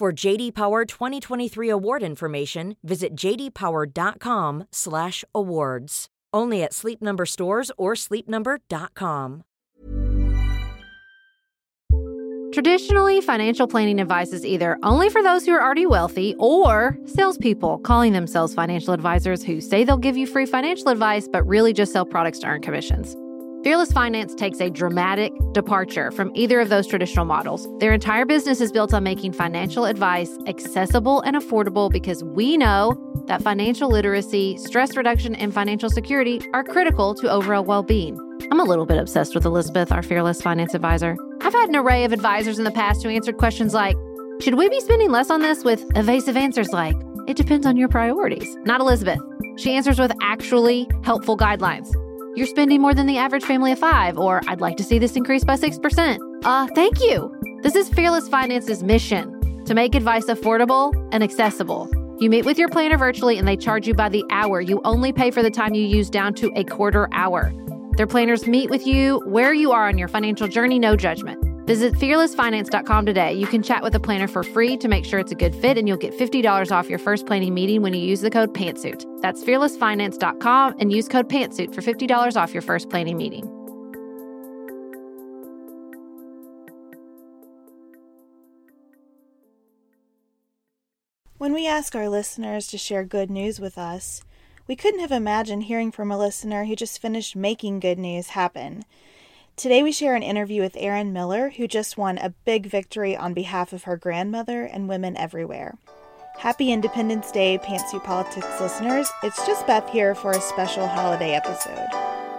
For JD Power 2023 award information, visit jdpower.com/awards. Only at Sleep Number stores or sleepnumber.com. Traditionally, financial planning advice is either only for those who are already wealthy or salespeople calling themselves financial advisors who say they'll give you free financial advice but really just sell products to earn commissions. Fearless Finance takes a dramatic departure from either of those traditional models. Their entire business is built on making financial advice accessible and affordable because we know that financial literacy, stress reduction, and financial security are critical to overall well being. I'm a little bit obsessed with Elizabeth, our Fearless Finance advisor. I've had an array of advisors in the past who answered questions like Should we be spending less on this? with evasive answers like It depends on your priorities. Not Elizabeth. She answers with actually helpful guidelines. You're spending more than the average family of five, or I'd like to see this increase by 6%. Uh, thank you. This is Fearless Finance's mission to make advice affordable and accessible. You meet with your planner virtually and they charge you by the hour. You only pay for the time you use down to a quarter hour. Their planners meet with you where you are on your financial journey, no judgment. Visit fearlessfinance.com today. You can chat with a planner for free to make sure it's a good fit, and you'll get $50 off your first planning meeting when you use the code PANTSUIT. That's fearlessfinance.com and use code PANTSUIT for $50 off your first planning meeting. When we ask our listeners to share good news with us, we couldn't have imagined hearing from a listener who just finished making good news happen. Today, we share an interview with Erin Miller, who just won a big victory on behalf of her grandmother and women everywhere. Happy Independence Day, Pantsuit Politics listeners. It's just Beth here for a special holiday episode.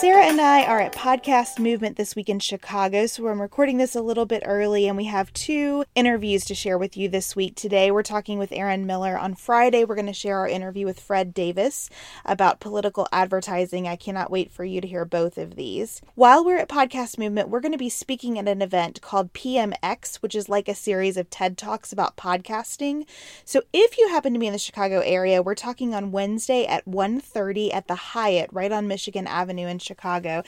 Sarah and I are at Podcast Movement this week in Chicago, so I'm recording this a little bit early, and we have two interviews to share with you this week. Today, we're talking with Erin Miller. On Friday, we're going to share our interview with Fred Davis about political advertising. I cannot wait for you to hear both of these. While we're at Podcast Movement, we're going to be speaking at an event called PMX, which is like a series of TED Talks about podcasting. So if you happen to be in the Chicago area, we're talking on Wednesday at 1.30 at the Hyatt right on Michigan Avenue in Chicago.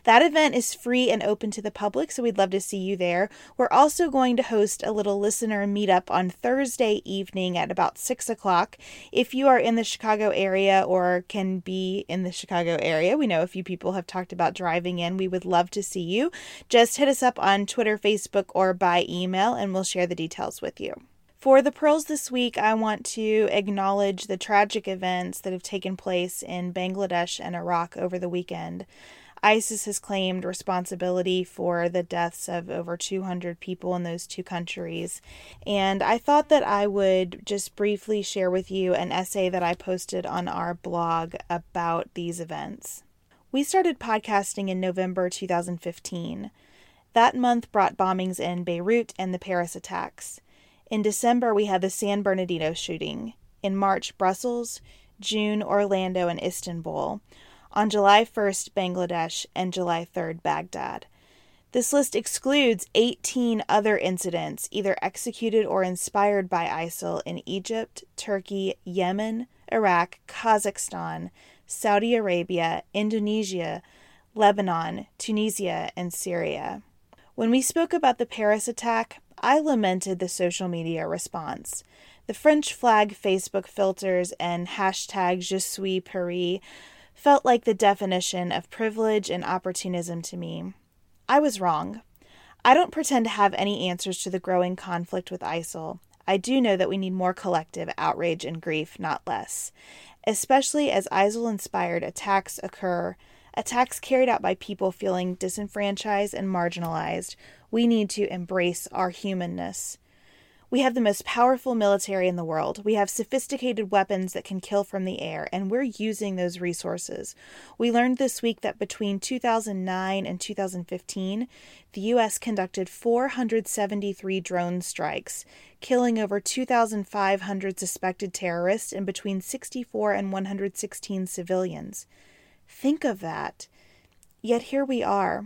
That event is free and open to the public, so we'd love to see you there. We're also going to host a little listener meetup on Thursday evening at about 6 o'clock. If you are in the Chicago area or can be in the Chicago area, we know a few people have talked about driving in. We would love to see you. Just hit us up on Twitter, Facebook, or by email, and we'll share the details with you. For the pearls this week, I want to acknowledge the tragic events that have taken place in Bangladesh and Iraq over the weekend. ISIS has claimed responsibility for the deaths of over 200 people in those two countries. And I thought that I would just briefly share with you an essay that I posted on our blog about these events. We started podcasting in November 2015. That month brought bombings in Beirut and the Paris attacks. In December, we had the San Bernardino shooting. In March, Brussels. June, Orlando and Istanbul on July 1st, Bangladesh, and July 3rd, Baghdad. This list excludes 18 other incidents, either executed or inspired by ISIL in Egypt, Turkey, Yemen, Iraq, Kazakhstan, Saudi Arabia, Indonesia, Lebanon, Tunisia, and Syria. When we spoke about the Paris attack, I lamented the social media response. The French flag Facebook filters and hashtag Je suis Paris felt like the definition of privilege and opportunism to me. I was wrong. I don't pretend to have any answers to the growing conflict with ISIL. I do know that we need more collective outrage and grief, not less, especially as ISIL inspired attacks occur, attacks carried out by people feeling disenfranchised and marginalized. We need to embrace our humanness. We have the most powerful military in the world. We have sophisticated weapons that can kill from the air, and we're using those resources. We learned this week that between 2009 and 2015, the U.S. conducted 473 drone strikes, killing over 2,500 suspected terrorists and between 64 and 116 civilians. Think of that. Yet here we are.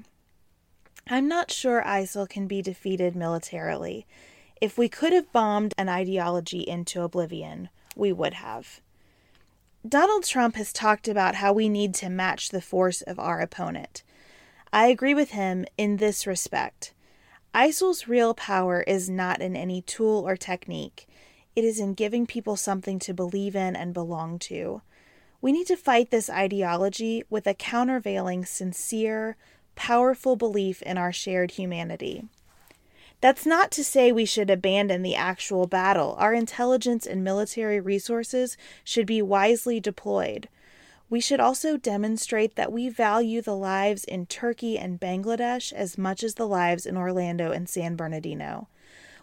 I'm not sure ISIL can be defeated militarily. If we could have bombed an ideology into oblivion, we would have. Donald Trump has talked about how we need to match the force of our opponent. I agree with him in this respect. ISIL's real power is not in any tool or technique, it is in giving people something to believe in and belong to. We need to fight this ideology with a countervailing, sincere, powerful belief in our shared humanity. That's not to say we should abandon the actual battle. Our intelligence and military resources should be wisely deployed. We should also demonstrate that we value the lives in Turkey and Bangladesh as much as the lives in Orlando and San Bernardino.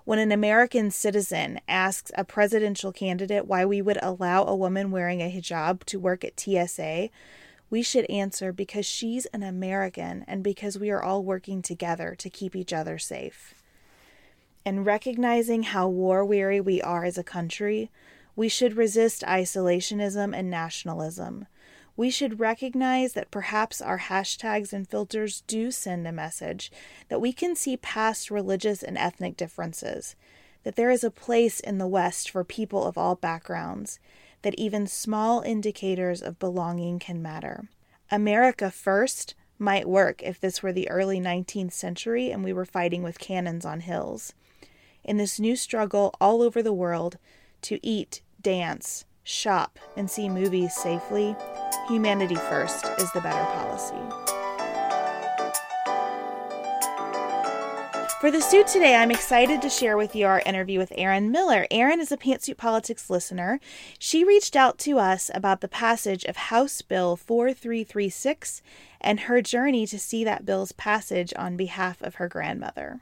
When an American citizen asks a presidential candidate why we would allow a woman wearing a hijab to work at TSA, we should answer because she's an American and because we are all working together to keep each other safe and recognizing how war weary we are as a country, we should resist isolationism and nationalism. We should recognize that perhaps our hashtags and filters do send a message, that we can see past religious and ethnic differences, that there is a place in the West for people of all backgrounds, that even small indicators of belonging can matter. America first might work if this were the early 19th century and we were fighting with cannons on hills in this new struggle all over the world to eat, dance, shop, and see movies safely, humanity first is the better policy. For the suit today, I'm excited to share with you our interview with Erin Miller. Erin is a Pantsuit Politics listener. She reached out to us about the passage of House Bill 4336 and her journey to see that bill's passage on behalf of her grandmother.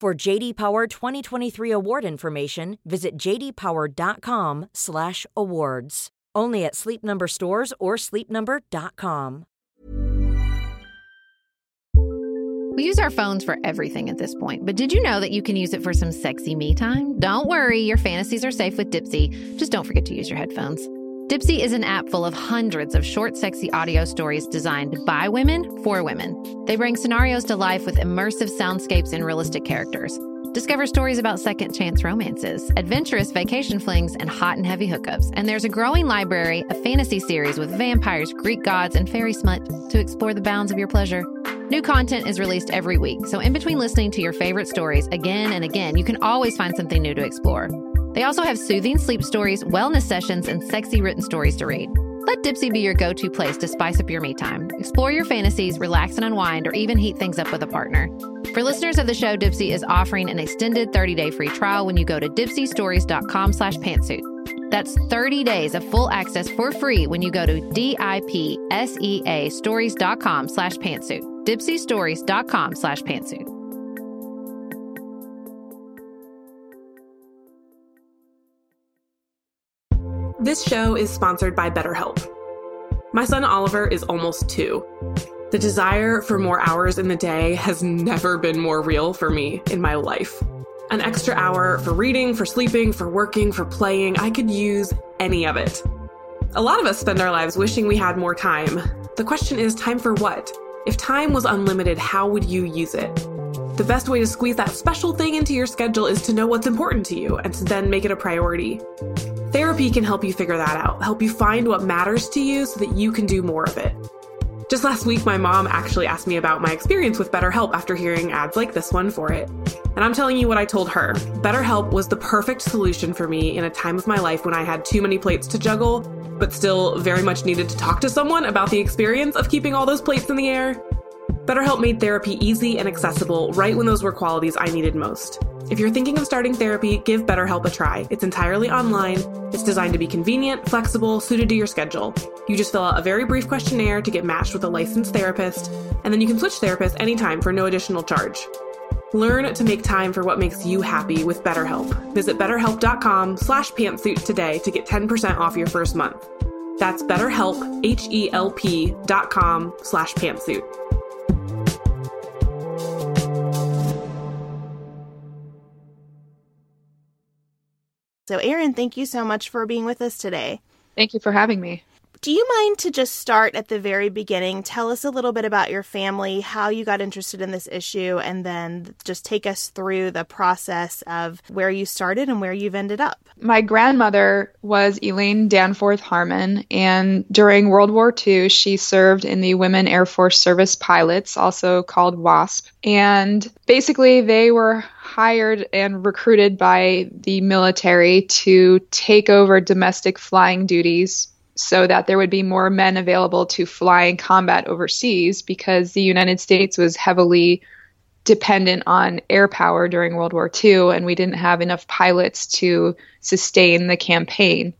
For JD Power 2023 award information, visit jdpower.com/awards. Only at Sleep Number stores or sleepnumber.com. We use our phones for everything at this point, but did you know that you can use it for some sexy me time? Don't worry, your fantasies are safe with Dipsea. Just don't forget to use your headphones. Dipsea is an app full of hundreds of short, sexy audio stories designed by women for women. They bring scenarios to life with immersive soundscapes and realistic characters. Discover stories about second chance romances, adventurous vacation flings, and hot and heavy hookups. And there's a growing library of fantasy series with vampires, Greek gods, and fairy smut to explore the bounds of your pleasure. New content is released every week, so in between listening to your favorite stories again and again, you can always find something new to explore. They also have soothing sleep stories, wellness sessions, and sexy written stories to read. Let Dipsea be your go to place to spice up your me time. Explore your fantasies, relax and unwind, or even heat things up with a partner. For listeners of the show, Dipsea is offering an extended 30 day free trial when you go to dipseastories.com slash pantsuit. That's 30 days of full access for free when you go to D-I-P-S-E-A stories.com slash pantsuit. Dipseastories.com slash pantsuit. This show is sponsored by BetterHelp. My son Oliver is almost two. The desire for more hours in the day has never been more real for me in my life. An extra hour for reading, for sleeping, for working, for playing, I could use any of it. A lot of us spend our lives wishing we had more time. The question is time for what? If time was unlimited, how would you use it? The best way to squeeze that special thing into your schedule is to know what's important to you and to then make it a priority. Therapy can help you figure that out, help you find what matters to you so that you can do more of it. Just last week, my mom actually asked me about my experience with BetterHelp after hearing ads like this one for it. And I'm telling you what I told her BetterHelp was the perfect solution for me in a time of my life when I had too many plates to juggle, but still very much needed to talk to someone about the experience of keeping all those plates in the air. BetterHelp made therapy easy and accessible right when those were qualities I needed most. If you're thinking of starting therapy, give BetterHelp a try. It's entirely online, it's designed to be convenient, flexible, suited to your schedule. You just fill out a very brief questionnaire to get matched with a licensed therapist, and then you can switch therapists anytime for no additional charge. Learn to make time for what makes you happy with BetterHelp. Visit betterhelp.com slash pantsuit today to get 10% off your first month. That's betterhelp, H-E-L-P dot com slash pantsuit. So, Erin, thank you so much for being with us today. Thank you for having me. Do you mind to just start at the very beginning? Tell us a little bit about your family, how you got interested in this issue, and then just take us through the process of where you started and where you've ended up. My grandmother was Elaine Danforth Harmon, and during World War II, she served in the Women Air Force Service Pilots, also called WASP. And basically, they were hired and recruited by the military to take over domestic flying duties so that there would be more men available to fly in combat overseas because the United States was heavily dependent on air power during World War II and we didn't have enough pilots to sustain the campaign.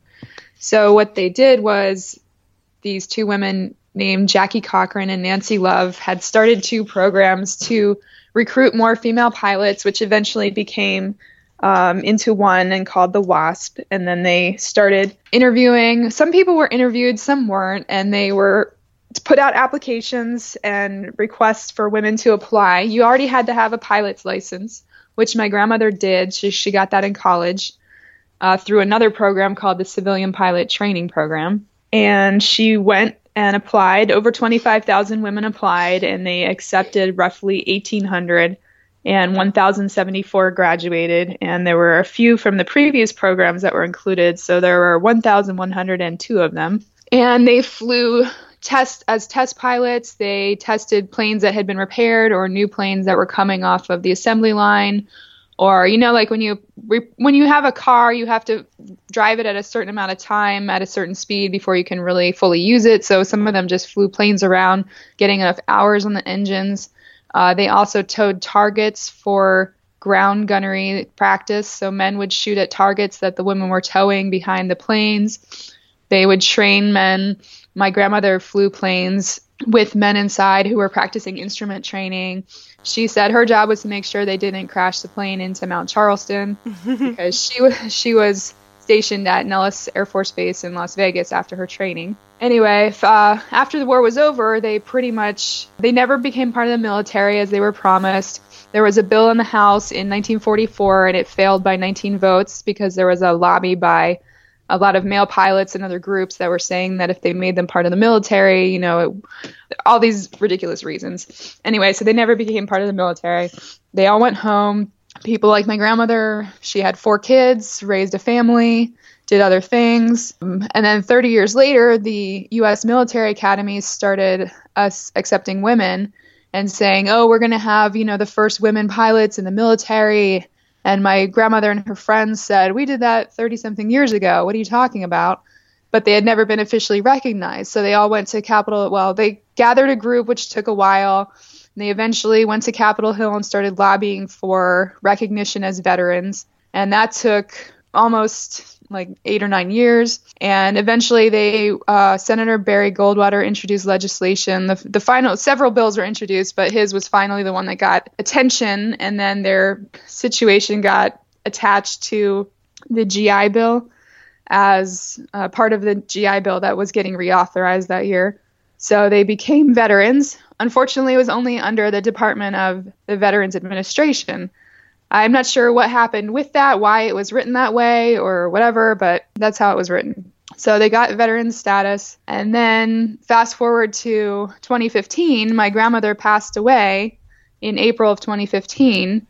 So what they did was these two women named Jackie Cochran and Nancy Love had started two programs to recruit more female pilots, which eventually became um, into one and called the WASP. And then they started interviewing. Some people were interviewed, some weren't, and they were put out applications and requests for women to apply. You already had to have a pilot's license, which my grandmother did. She, she got that in college uh, through another program called the Civilian Pilot Training Program. And she went and applied. Over 25,000 women applied, and they accepted roughly 1,800 and 1,074 graduated, and there were a few from the previous programs that were included, so there were 1,102 of them. And they flew test as test pilots. They tested planes that had been repaired or new planes that were coming off of the assembly line. Or you know, like when you when you have a car, you have to drive it at a certain amount of time at a certain speed before you can really fully use it. So some of them just flew planes around, getting enough hours on the engines. Uh, they also towed targets for ground gunnery practice. So men would shoot at targets that the women were towing behind the planes. They would train men. My grandmother flew planes with men inside who were practicing instrument training. She said her job was to make sure they didn't crash the plane into Mount Charleston because she was she was stationed at Nellis Air Force Base in Las Vegas after her training. Anyway, uh, after the war was over, they pretty much they never became part of the military as they were promised. There was a bill in the House in 1944, and it failed by 19 votes because there was a lobby by a lot of male pilots and other groups that were saying that if they made them part of the military, you know, it, all these ridiculous reasons. Anyway, so they never became part of the military. They all went home people like my grandmother, she had four kids, raised a family, did other things. Um, and then 30 years later, the US military academies started us accepting women and saying, "Oh, we're going to have, you know, the first women pilots in the military." And my grandmother and her friends said, "We did that 30 something years ago. What are you talking about?" But they had never been officially recognized. So they all went to Capitol, well, they gathered a group which took a while they eventually went to Capitol Hill and started lobbying for recognition as veterans. And that took almost like eight or nine years. And eventually, they uh, Senator Barry Goldwater introduced legislation. The, the final several bills were introduced, but his was finally the one that got attention. And then their situation got attached to the GI Bill as uh, part of the GI Bill that was getting reauthorized that year. So they became veterans, Unfortunately, it was only under the Department of the Veterans Administration. I'm not sure what happened with that, why it was written that way, or whatever, but that's how it was written. So they got veteran status. And then fast forward to 2015, my grandmother passed away in April of 2015.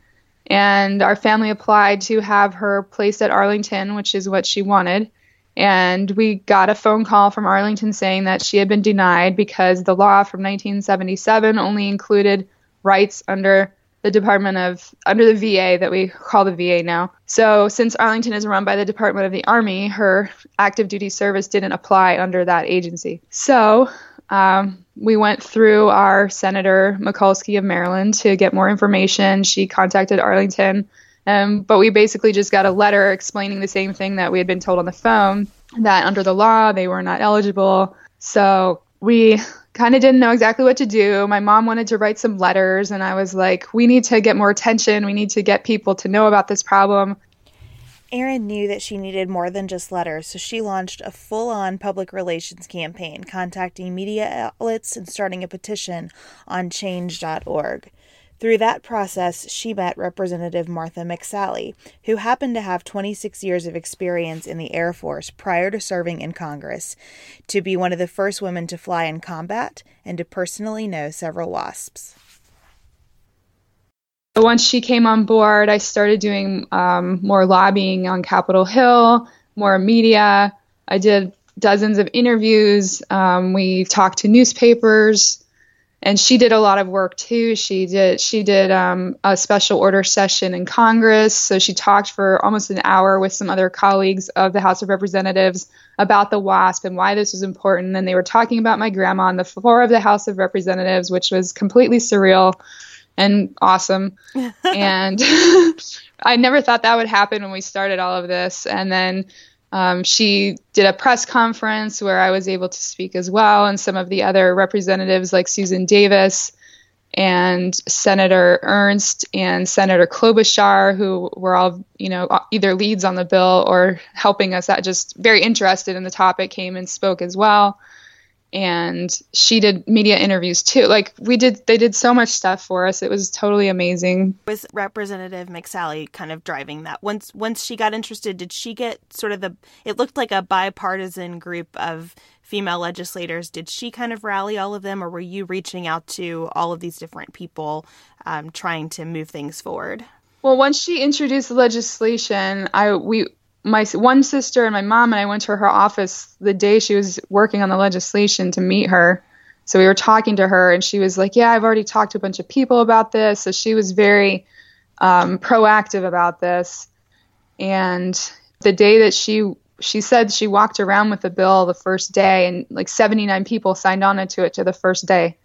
And our family applied to have her placed at Arlington, which is what she wanted. And we got a phone call from Arlington saying that she had been denied because the law from 1977 only included rights under the Department of under the VA that we call the VA now. So since Arlington is run by the Department of the Army, her active duty service didn't apply under that agency. So um, we went through our Senator Mikulski of Maryland to get more information. She contacted Arlington, um, but we basically just got a letter explaining the same thing that we had been told on the phone that under the law they were not eligible. So we kind of didn't know exactly what to do. My mom wanted to write some letters, and I was like, we need to get more attention. We need to get people to know about this problem. Erin knew that she needed more than just letters, so she launched a full on public relations campaign, contacting media outlets and starting a petition on change.org. Through that process, she met Representative Martha McSally, who happened to have 26 years of experience in the Air Force prior to serving in Congress, to be one of the first women to fly in combat, and to personally know several WASPs. Once she came on board, I started doing um, more lobbying on Capitol Hill, more media. I did dozens of interviews. Um, we talked to newspapers and she did a lot of work too. She did she did um, a special order session in Congress, so she talked for almost an hour with some other colleagues of the House of Representatives about the WASP and why this was important. And they were talking about my grandma on the floor of the House of Representatives, which was completely surreal and awesome. and I never thought that would happen when we started all of this. And then um, she did a press conference where I was able to speak as well, and some of the other representatives like Susan Davis and Senator Ernst and Senator Klobuchar, who were all, you know, either leads on the bill or helping us that just very interested in the topic, came and spoke as well and she did media interviews too. Like we did, they did so much stuff for us. It was totally amazing. Was Representative McSally kind of driving that? Once once she got interested, did she get sort of the? It looked like a bipartisan group of female legislators. Did she kind of rally all of them, or were you reaching out to all of these different people, um, trying to move things forward? Well, once she introduced the legislation, I we my one sister and my mom and I went to her office the day she was working on the legislation to meet her. So we were talking to her, and she was like, "Yeah, I've already talked to a bunch of people about this." So she was very um, proactive about this. And the day that she she said she walked around with the bill the first day, and like 79 people signed on to it to the first day.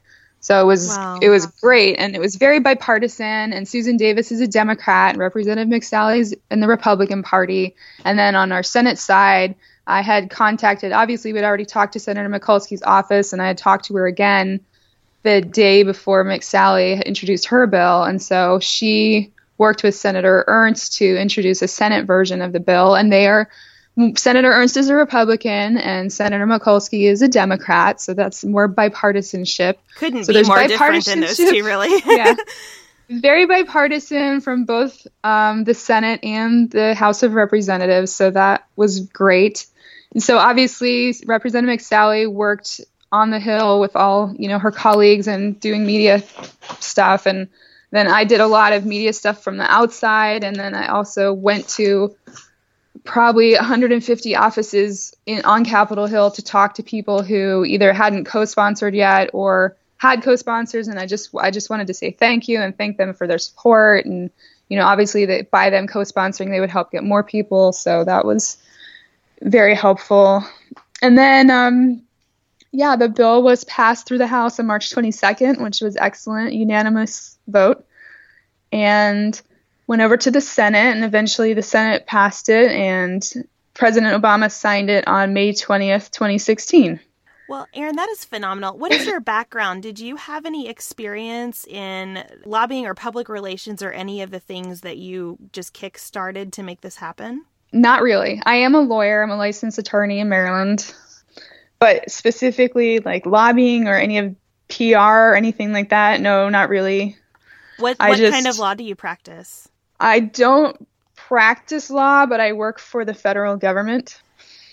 So it was wow. it was great, and it was very bipartisan. And Susan Davis is a Democrat, and Representative McSally's in the Republican Party. And then on our Senate side, I had contacted. Obviously, we'd already talked to Senator Mikulski's office, and I had talked to her again the day before McSally introduced her bill, and so she worked with Senator Ernst to introduce a Senate version of the bill, and they are Senator Ernst is a Republican and Senator Mikulski is a Democrat, so that's more bipartisanship. Couldn't so be more different than those two, really. yeah, very bipartisan from both um, the Senate and the House of Representatives, so that was great. And so obviously, Representative McSally worked on the Hill with all you know her colleagues and doing media stuff, and then I did a lot of media stuff from the outside, and then I also went to probably 150 offices in, on Capitol Hill to talk to people who either hadn't co-sponsored yet or had co-sponsors, and I just I just wanted to say thank you and thank them for their support, and you know obviously that by them co-sponsoring they would help get more people, so that was very helpful. And then um, yeah, the bill was passed through the House on March 22nd, which was excellent, unanimous vote, and went over to the Senate, and eventually the Senate passed it, and President Obama signed it on May 20th, 2016. Well, Erin, that is phenomenal. What is your background? Did you have any experience in lobbying or public relations or any of the things that you just kick started to make this happen? Not really. I am a lawyer, I'm a licensed attorney in Maryland. But specifically, like lobbying or any of PR or anything like that, no, not really. What, what just, kind of law do you practice? I don't practice law, but I work for the federal government.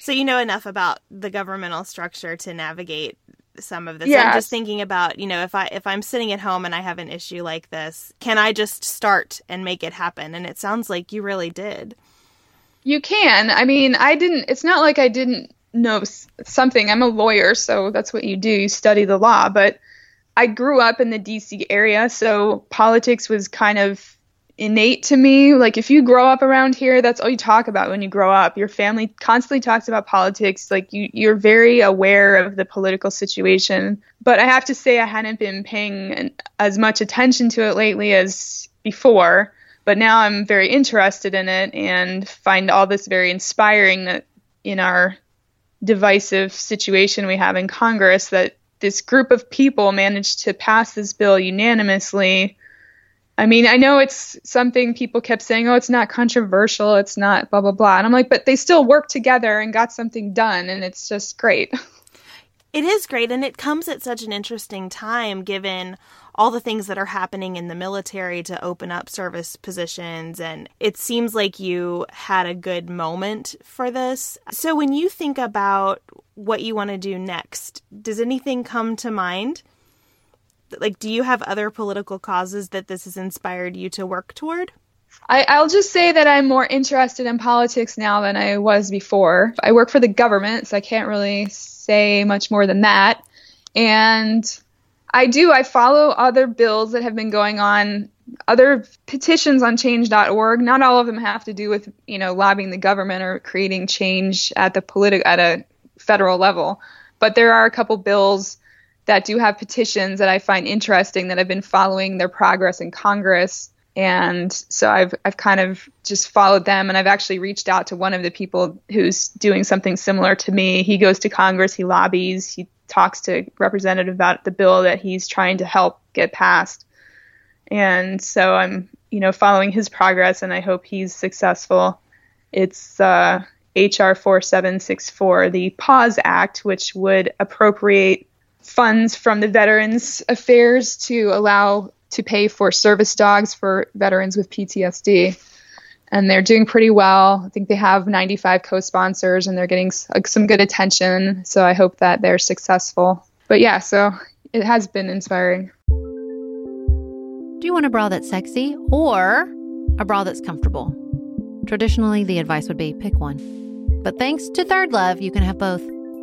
So you know enough about the governmental structure to navigate some of this. Yes. I'm just thinking about, you know, if I if I'm sitting at home and I have an issue like this, can I just start and make it happen? And it sounds like you really did. You can. I mean, I didn't. It's not like I didn't know something. I'm a lawyer, so that's what you do. You study the law. But I grew up in the DC area, so politics was kind of innate to me. Like if you grow up around here, that's all you talk about when you grow up. Your family constantly talks about politics. Like you you're very aware of the political situation. But I have to say I hadn't been paying as much attention to it lately as before. But now I'm very interested in it and find all this very inspiring that in our divisive situation we have in Congress that this group of people managed to pass this bill unanimously. I mean, I know it's something people kept saying, oh, it's not controversial, it's not blah, blah, blah. And I'm like, but they still worked together and got something done, and it's just great. It is great, and it comes at such an interesting time given all the things that are happening in the military to open up service positions. And it seems like you had a good moment for this. So, when you think about what you want to do next, does anything come to mind? Like, do you have other political causes that this has inspired you to work toward? I, I'll just say that I'm more interested in politics now than I was before. I work for the government, so I can't really say much more than that. And I do, I follow other bills that have been going on, other petitions on change.org. Not all of them have to do with, you know, lobbying the government or creating change at the political at a federal level. But there are a couple bills that do have petitions that I find interesting that I've been following their progress in Congress and so I've I've kind of just followed them and I've actually reached out to one of the people who's doing something similar to me. He goes to Congress, he lobbies, he talks to representative about the bill that he's trying to help get passed. And so I'm, you know, following his progress and I hope he's successful. It's uh, HR 4764, the PAWS Act, which would appropriate funds from the Veterans Affairs to allow to pay for service dogs for veterans with PTSD. And they're doing pretty well. I think they have 95 co sponsors and they're getting uh, some good attention. So I hope that they're successful. But yeah, so it has been inspiring. Do you want a bra that's sexy or a bra that's comfortable? Traditionally, the advice would be pick one. But thanks to Third Love, you can have both.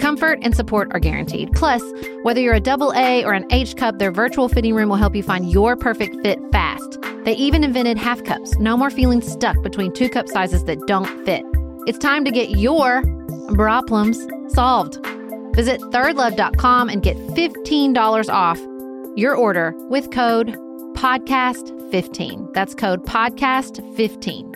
Comfort and support are guaranteed. Plus, whether you're a double A or an H cup, their virtual fitting room will help you find your perfect fit fast. They even invented half cups. No more feeling stuck between two cup sizes that don't fit. It's time to get your problems solved. Visit thirdlove.com and get $15 off your order with code podcast15. That's code podcast15.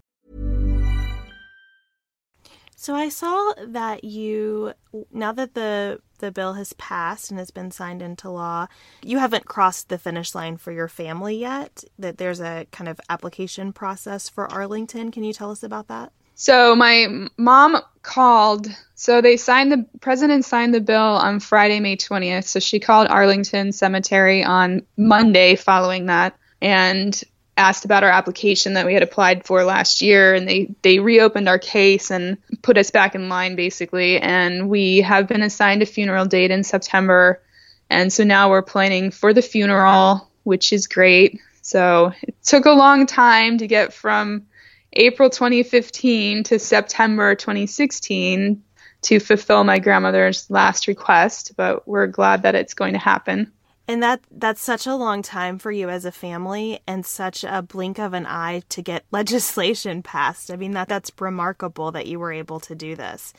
So I saw that you now that the the bill has passed and has been signed into law, you haven't crossed the finish line for your family yet. That there's a kind of application process for Arlington. Can you tell us about that? So my mom called. So they signed the president signed the bill on Friday, May 20th. So she called Arlington Cemetery on Monday following that and asked about our application that we had applied for last year and they they reopened our case and put us back in line basically. And we have been assigned a funeral date in September. And so now we're planning for the funeral which is great. So it took a long time to get from April 2015 to September 2016 to fulfill my grandmother's last request, but we're glad that it's going to happen. And that that's such a long time for you as a family and such a blink of an eye to get legislation passed. I mean that that's remarkable that you were able to do this.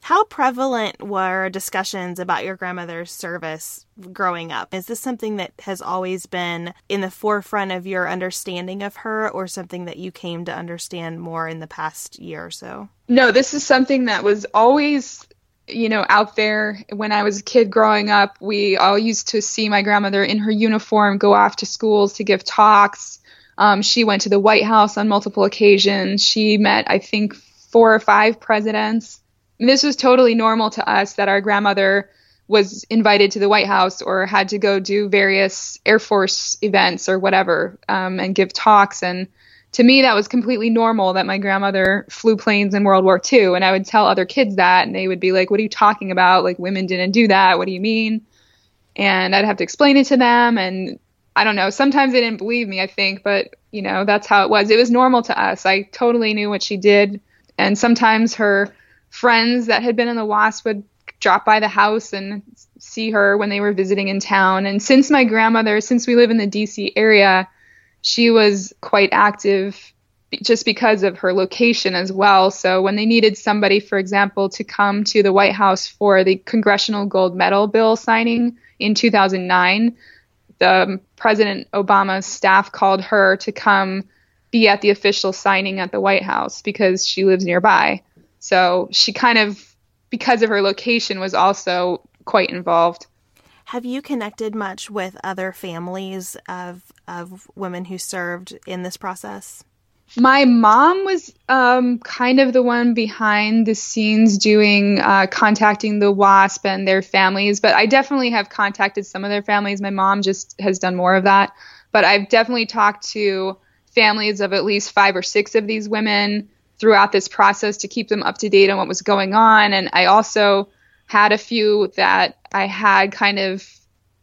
How prevalent were discussions about your grandmother's service growing up? Is this something that has always been in the forefront of your understanding of her, or something that you came to understand more in the past year or so? No, this is something that was always you know, out there when I was a kid growing up, we all used to see my grandmother in her uniform go off to schools to give talks. Um, she went to the White House on multiple occasions. She met, I think, four or five presidents this was totally normal to us that our grandmother was invited to the White House or had to go do various Air Force events or whatever um, and give talks. And to me, that was completely normal that my grandmother flew planes in World War II. And I would tell other kids that, and they would be like, What are you talking about? Like, women didn't do that. What do you mean? And I'd have to explain it to them. And I don't know. Sometimes they didn't believe me, I think, but, you know, that's how it was. It was normal to us. I totally knew what she did. And sometimes her friends that had been in the WASP would drop by the house and see her when they were visiting in town. And since my grandmother, since we live in the DC area, she was quite active just because of her location as well. So when they needed somebody, for example, to come to the White House for the Congressional Gold Medal bill signing in 2009, the um, President Obama's staff called her to come be at the official signing at the White House because she lives nearby. So she kind of, because of her location, was also quite involved. Have you connected much with other families of of women who served in this process? My mom was um, kind of the one behind the scenes doing uh, contacting the WASP and their families, but I definitely have contacted some of their families. My mom just has done more of that, but I've definitely talked to families of at least five or six of these women throughout this process to keep them up to date on what was going on. And I also had a few that I had kind of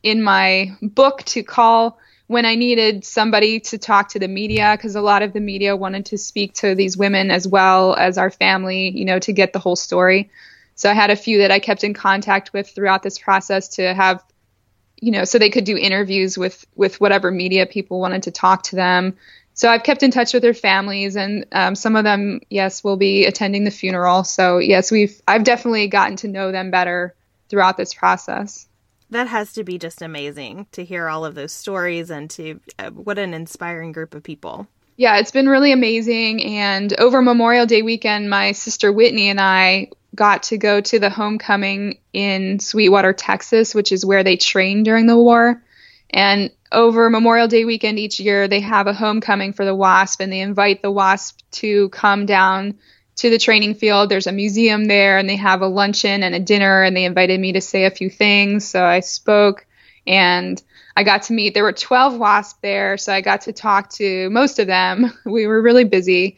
in my book to call when I needed somebody to talk to the media because a lot of the media wanted to speak to these women as well as our family, you know, to get the whole story. So I had a few that I kept in contact with throughout this process to have you know so they could do interviews with with whatever media people wanted to talk to them so I've kept in touch with their families, and um, some of them, yes, will be attending the funeral. So yes, we've I've definitely gotten to know them better throughout this process. That has to be just amazing to hear all of those stories and to uh, what an inspiring group of people. Yeah, it's been really amazing. And over Memorial Day weekend, my sister Whitney and I got to go to the homecoming in Sweetwater, Texas, which is where they trained during the war. And over Memorial Day weekend each year, they have a homecoming for the WASP and they invite the WASP to come down to the training field. There's a museum there and they have a luncheon and a dinner and they invited me to say a few things. So I spoke and I got to meet, there were 12 WASP there. So I got to talk to most of them. We were really busy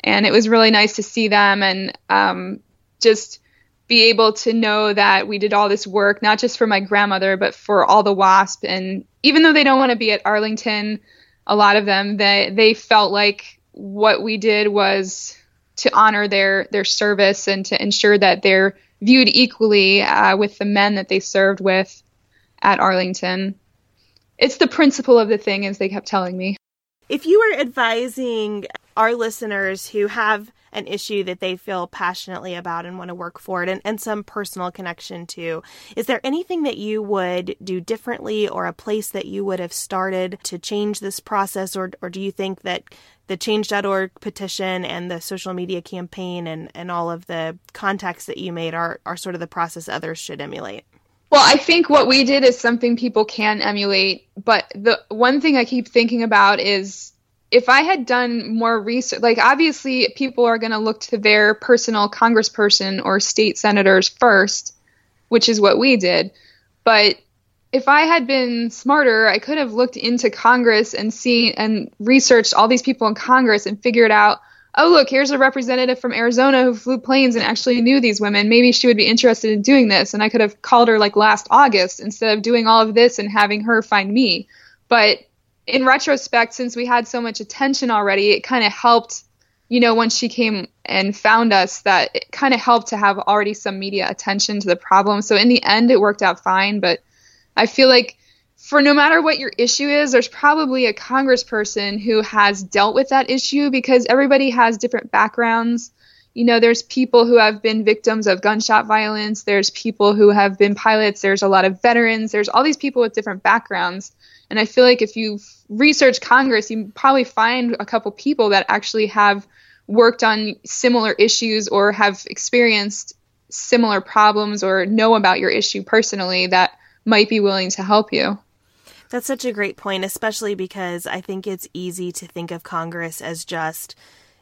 and it was really nice to see them and um, just be able to know that we did all this work, not just for my grandmother, but for all the WASP. And even though they don't want to be at Arlington, a lot of them, they, they felt like what we did was to honor their, their service and to ensure that they're viewed equally uh, with the men that they served with at Arlington. It's the principle of the thing, as they kept telling me. If you were advising our listeners who have an issue that they feel passionately about and want to work for it and, and some personal connection to. Is there anything that you would do differently or a place that you would have started to change this process? Or, or do you think that the change.org petition and the social media campaign and, and all of the contacts that you made are, are sort of the process others should emulate? Well, I think what we did is something people can emulate. But the one thing I keep thinking about is if I had done more research, like obviously people are going to look to their personal congressperson or state senators first, which is what we did. But if I had been smarter, I could have looked into Congress and seen and researched all these people in Congress and figured out, oh, look, here's a representative from Arizona who flew planes and actually knew these women. Maybe she would be interested in doing this. And I could have called her like last August instead of doing all of this and having her find me. But in retrospect, since we had so much attention already, it kind of helped you know, once she came and found us, that it kind of helped to have already some media attention to the problem. So in the end, it worked out fine. But I feel like for no matter what your issue is, there's probably a congressperson who has dealt with that issue because everybody has different backgrounds. You know, there's people who have been victims of gunshot violence, there's people who have been pilots, there's a lot of veterans, there's all these people with different backgrounds. And I feel like if you research Congress, you probably find a couple people that actually have worked on similar issues or have experienced similar problems or know about your issue personally that might be willing to help you. That's such a great point, especially because I think it's easy to think of Congress as just,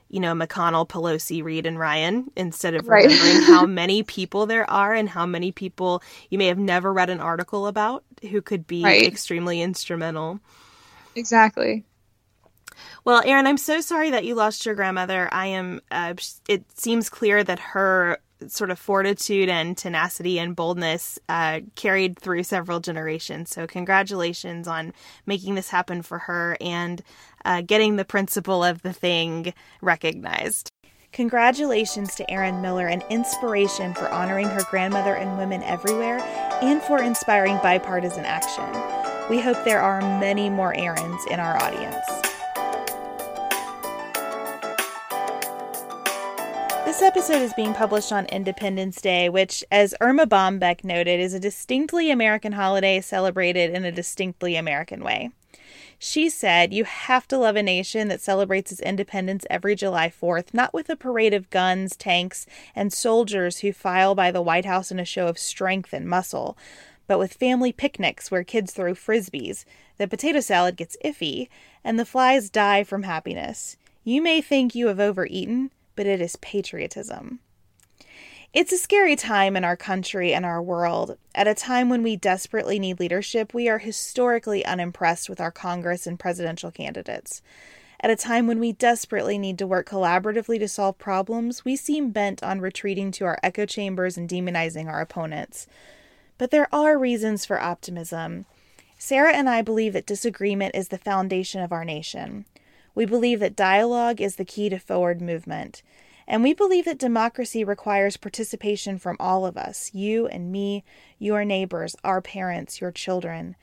you know, McConnell, Pelosi, Reid, and Ryan instead of right. remembering how many people there are and how many people you may have never read an article about who could be right. extremely instrumental. Exactly. Well, Erin, I'm so sorry that you lost your grandmother. I am. Uh, it seems clear that her sort of fortitude and tenacity and boldness uh, carried through several generations. So, congratulations on making this happen for her and uh, getting the principle of the thing recognized. Congratulations to Erin Miller, an inspiration for honoring her grandmother and women everywhere and for inspiring bipartisan action. We hope there are many more Erins in our audience. This episode is being published on Independence Day, which, as Erma Bombeck noted, is a distinctly American holiday celebrated in a distinctly American way. She said, You have to love a nation that celebrates its independence every July 4th, not with a parade of guns, tanks, and soldiers who file by the White House in a show of strength and muscle, but with family picnics where kids throw frisbees, the potato salad gets iffy, and the flies die from happiness. You may think you have overeaten, but it is patriotism. It's a scary time in our country and our world. At a time when we desperately need leadership, we are historically unimpressed with our Congress and presidential candidates. At a time when we desperately need to work collaboratively to solve problems, we seem bent on retreating to our echo chambers and demonizing our opponents. But there are reasons for optimism. Sarah and I believe that disagreement is the foundation of our nation. We believe that dialogue is the key to forward movement. And we believe that democracy requires participation from all of us you and me, your neighbors, our parents, your children.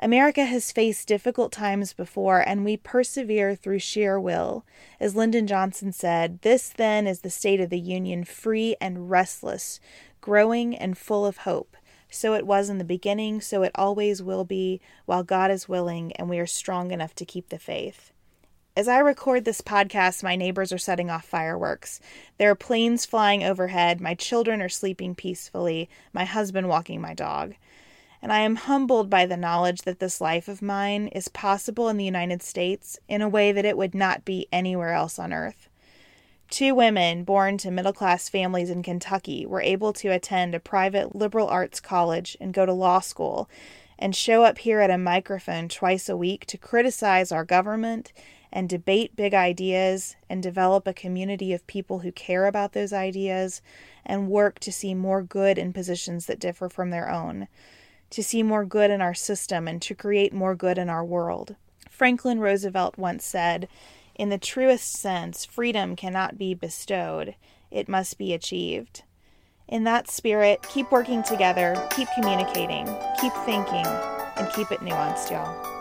America has faced difficult times before, and we persevere through sheer will. As Lyndon Johnson said, This then is the state of the Union, free and restless, growing and full of hope. So it was in the beginning, so it always will be, while God is willing and we are strong enough to keep the faith. As I record this podcast, my neighbors are setting off fireworks. There are planes flying overhead, my children are sleeping peacefully, my husband walking my dog. And I am humbled by the knowledge that this life of mine is possible in the United States in a way that it would not be anywhere else on earth. Two women born to middle class families in Kentucky were able to attend a private liberal arts college and go to law school and show up here at a microphone twice a week to criticize our government and debate big ideas and develop a community of people who care about those ideas and work to see more good in positions that differ from their own, to see more good in our system and to create more good in our world. Franklin Roosevelt once said, In the truest sense, freedom cannot be bestowed, it must be achieved. In that spirit, keep working together, keep communicating, keep thinking, and keep it nuanced, y'all.